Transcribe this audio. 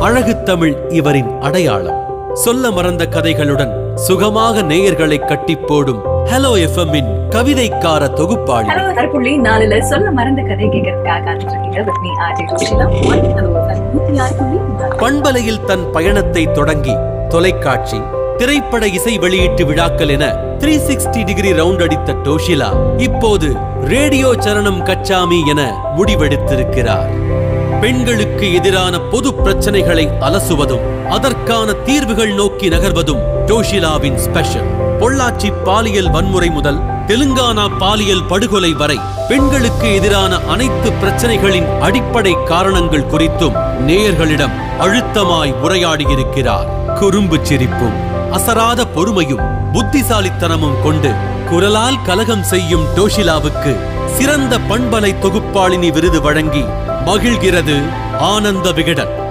அழகு தமிழ் இவரின் அடையாளம். சொல்ல மறந்த கதைகளுடன் சுகமாக நேயர்களை கட்டிப் போடும் ஹலோ எஃப்எம்மின் கவிதைக்கார தொகுப்பாளி. ஹலோ தரப்புள்ளி நாலுல சொல்ல மறந்த கதை கேட்கறதுக்காக. பண்பலையில் தன் பயணத்தை தொடங்கி தொலைக்காட்சி. திரைப்பட இசை வெளியீட்டு விழாக்கள் என த்ரீ சிக்ஸ்டி டிகிரி ரவுண்ட் அடித்த டோஷிலா இப்போது ரேடியோ சரணம் கச்சாமி என முடிவெடுத்திருக்கிறார். பெண்களுக்கு எதிரான பொது பிரச்சனைகளை அலசுவதும் அதற்கான தீர்வுகள் நோக்கி நகர்வதும் ஜோஷிலாவின் ஸ்பெஷல் பொள்ளாச்சி பாலியல் வன்முறை முதல் தெலுங்கானா பாலியல் படுகொலை வரை பெண்களுக்கு எதிரான அனைத்து பிரச்சனைகளின் அடிப்படை காரணங்கள் குறித்தும் நேயர்களிடம் அழுத்தமாய் உரையாடியிருக்கிறார். குறும்பு சிரிப்பும் அசராத பொறுமையும் புத்திசாலித்தனமும் கொண்டு குரலால் கலகம் செய்யும் டோஷிலாவுக்கு சிறந்த பண்பலை தொகுப்பாளினி விருது வழங்கி மகிழ்கிறது ஆனந்த விகடன்.